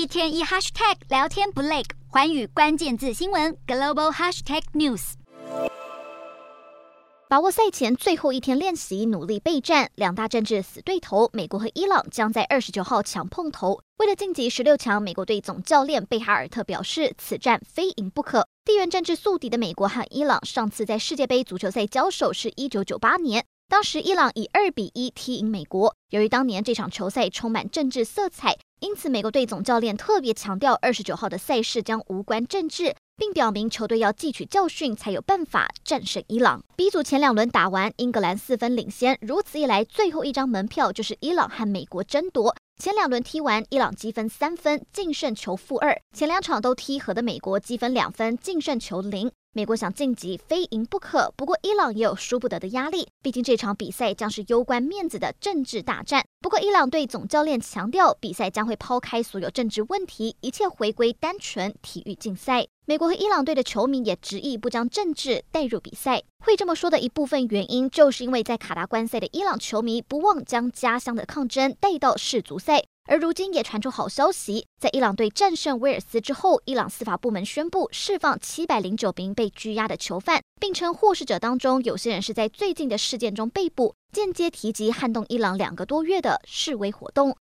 一天一 hashtag 聊天不累，环宇关键字新闻 global hashtag news。把握赛前最后一天练习，努力备战。两大政治死对头，美国和伊朗将在二十九号抢碰头。为了晋级十六强，美国队总教练贝哈尔特表示，此战非赢不可。地缘政治宿敌的美国和伊朗上次在世界杯足球赛交手是一九九八年，当时伊朗以二比一踢赢美国。由于当年这场球赛充满政治色彩，因此美国队总教练特别强调，二十九号的赛事将无关政治。并表明球队要汲取教训，才有办法战胜伊朗。B 组前两轮打完，英格兰四分领先，如此一来，最后一张门票就是伊朗和美国争夺。前两轮踢完，伊朗积分三分，净胜球负二。前两场都踢和的美国积分两分，净胜球零。美国想晋级非赢不可，不过伊朗也有输不得的压力，毕竟这场比赛将是攸关面子的政治大战。不过伊朗队总教练强调，比赛将会抛开所有政治问题，一切回归单纯体育竞赛。美国和伊朗队的球迷也执意不将政治带入比赛。会这么说的一部分原因，就是因为在卡达观赛的伊朗球迷不忘将家乡的抗争带到世足赛。而如今也传出好消息，在伊朗队战胜威尔斯之后，伊朗司法部门宣布释放七百零九名被拘押的囚犯，并称获释者当中有些人是在最近的事件中被捕，间接提及撼动伊朗两个多月的示威活动。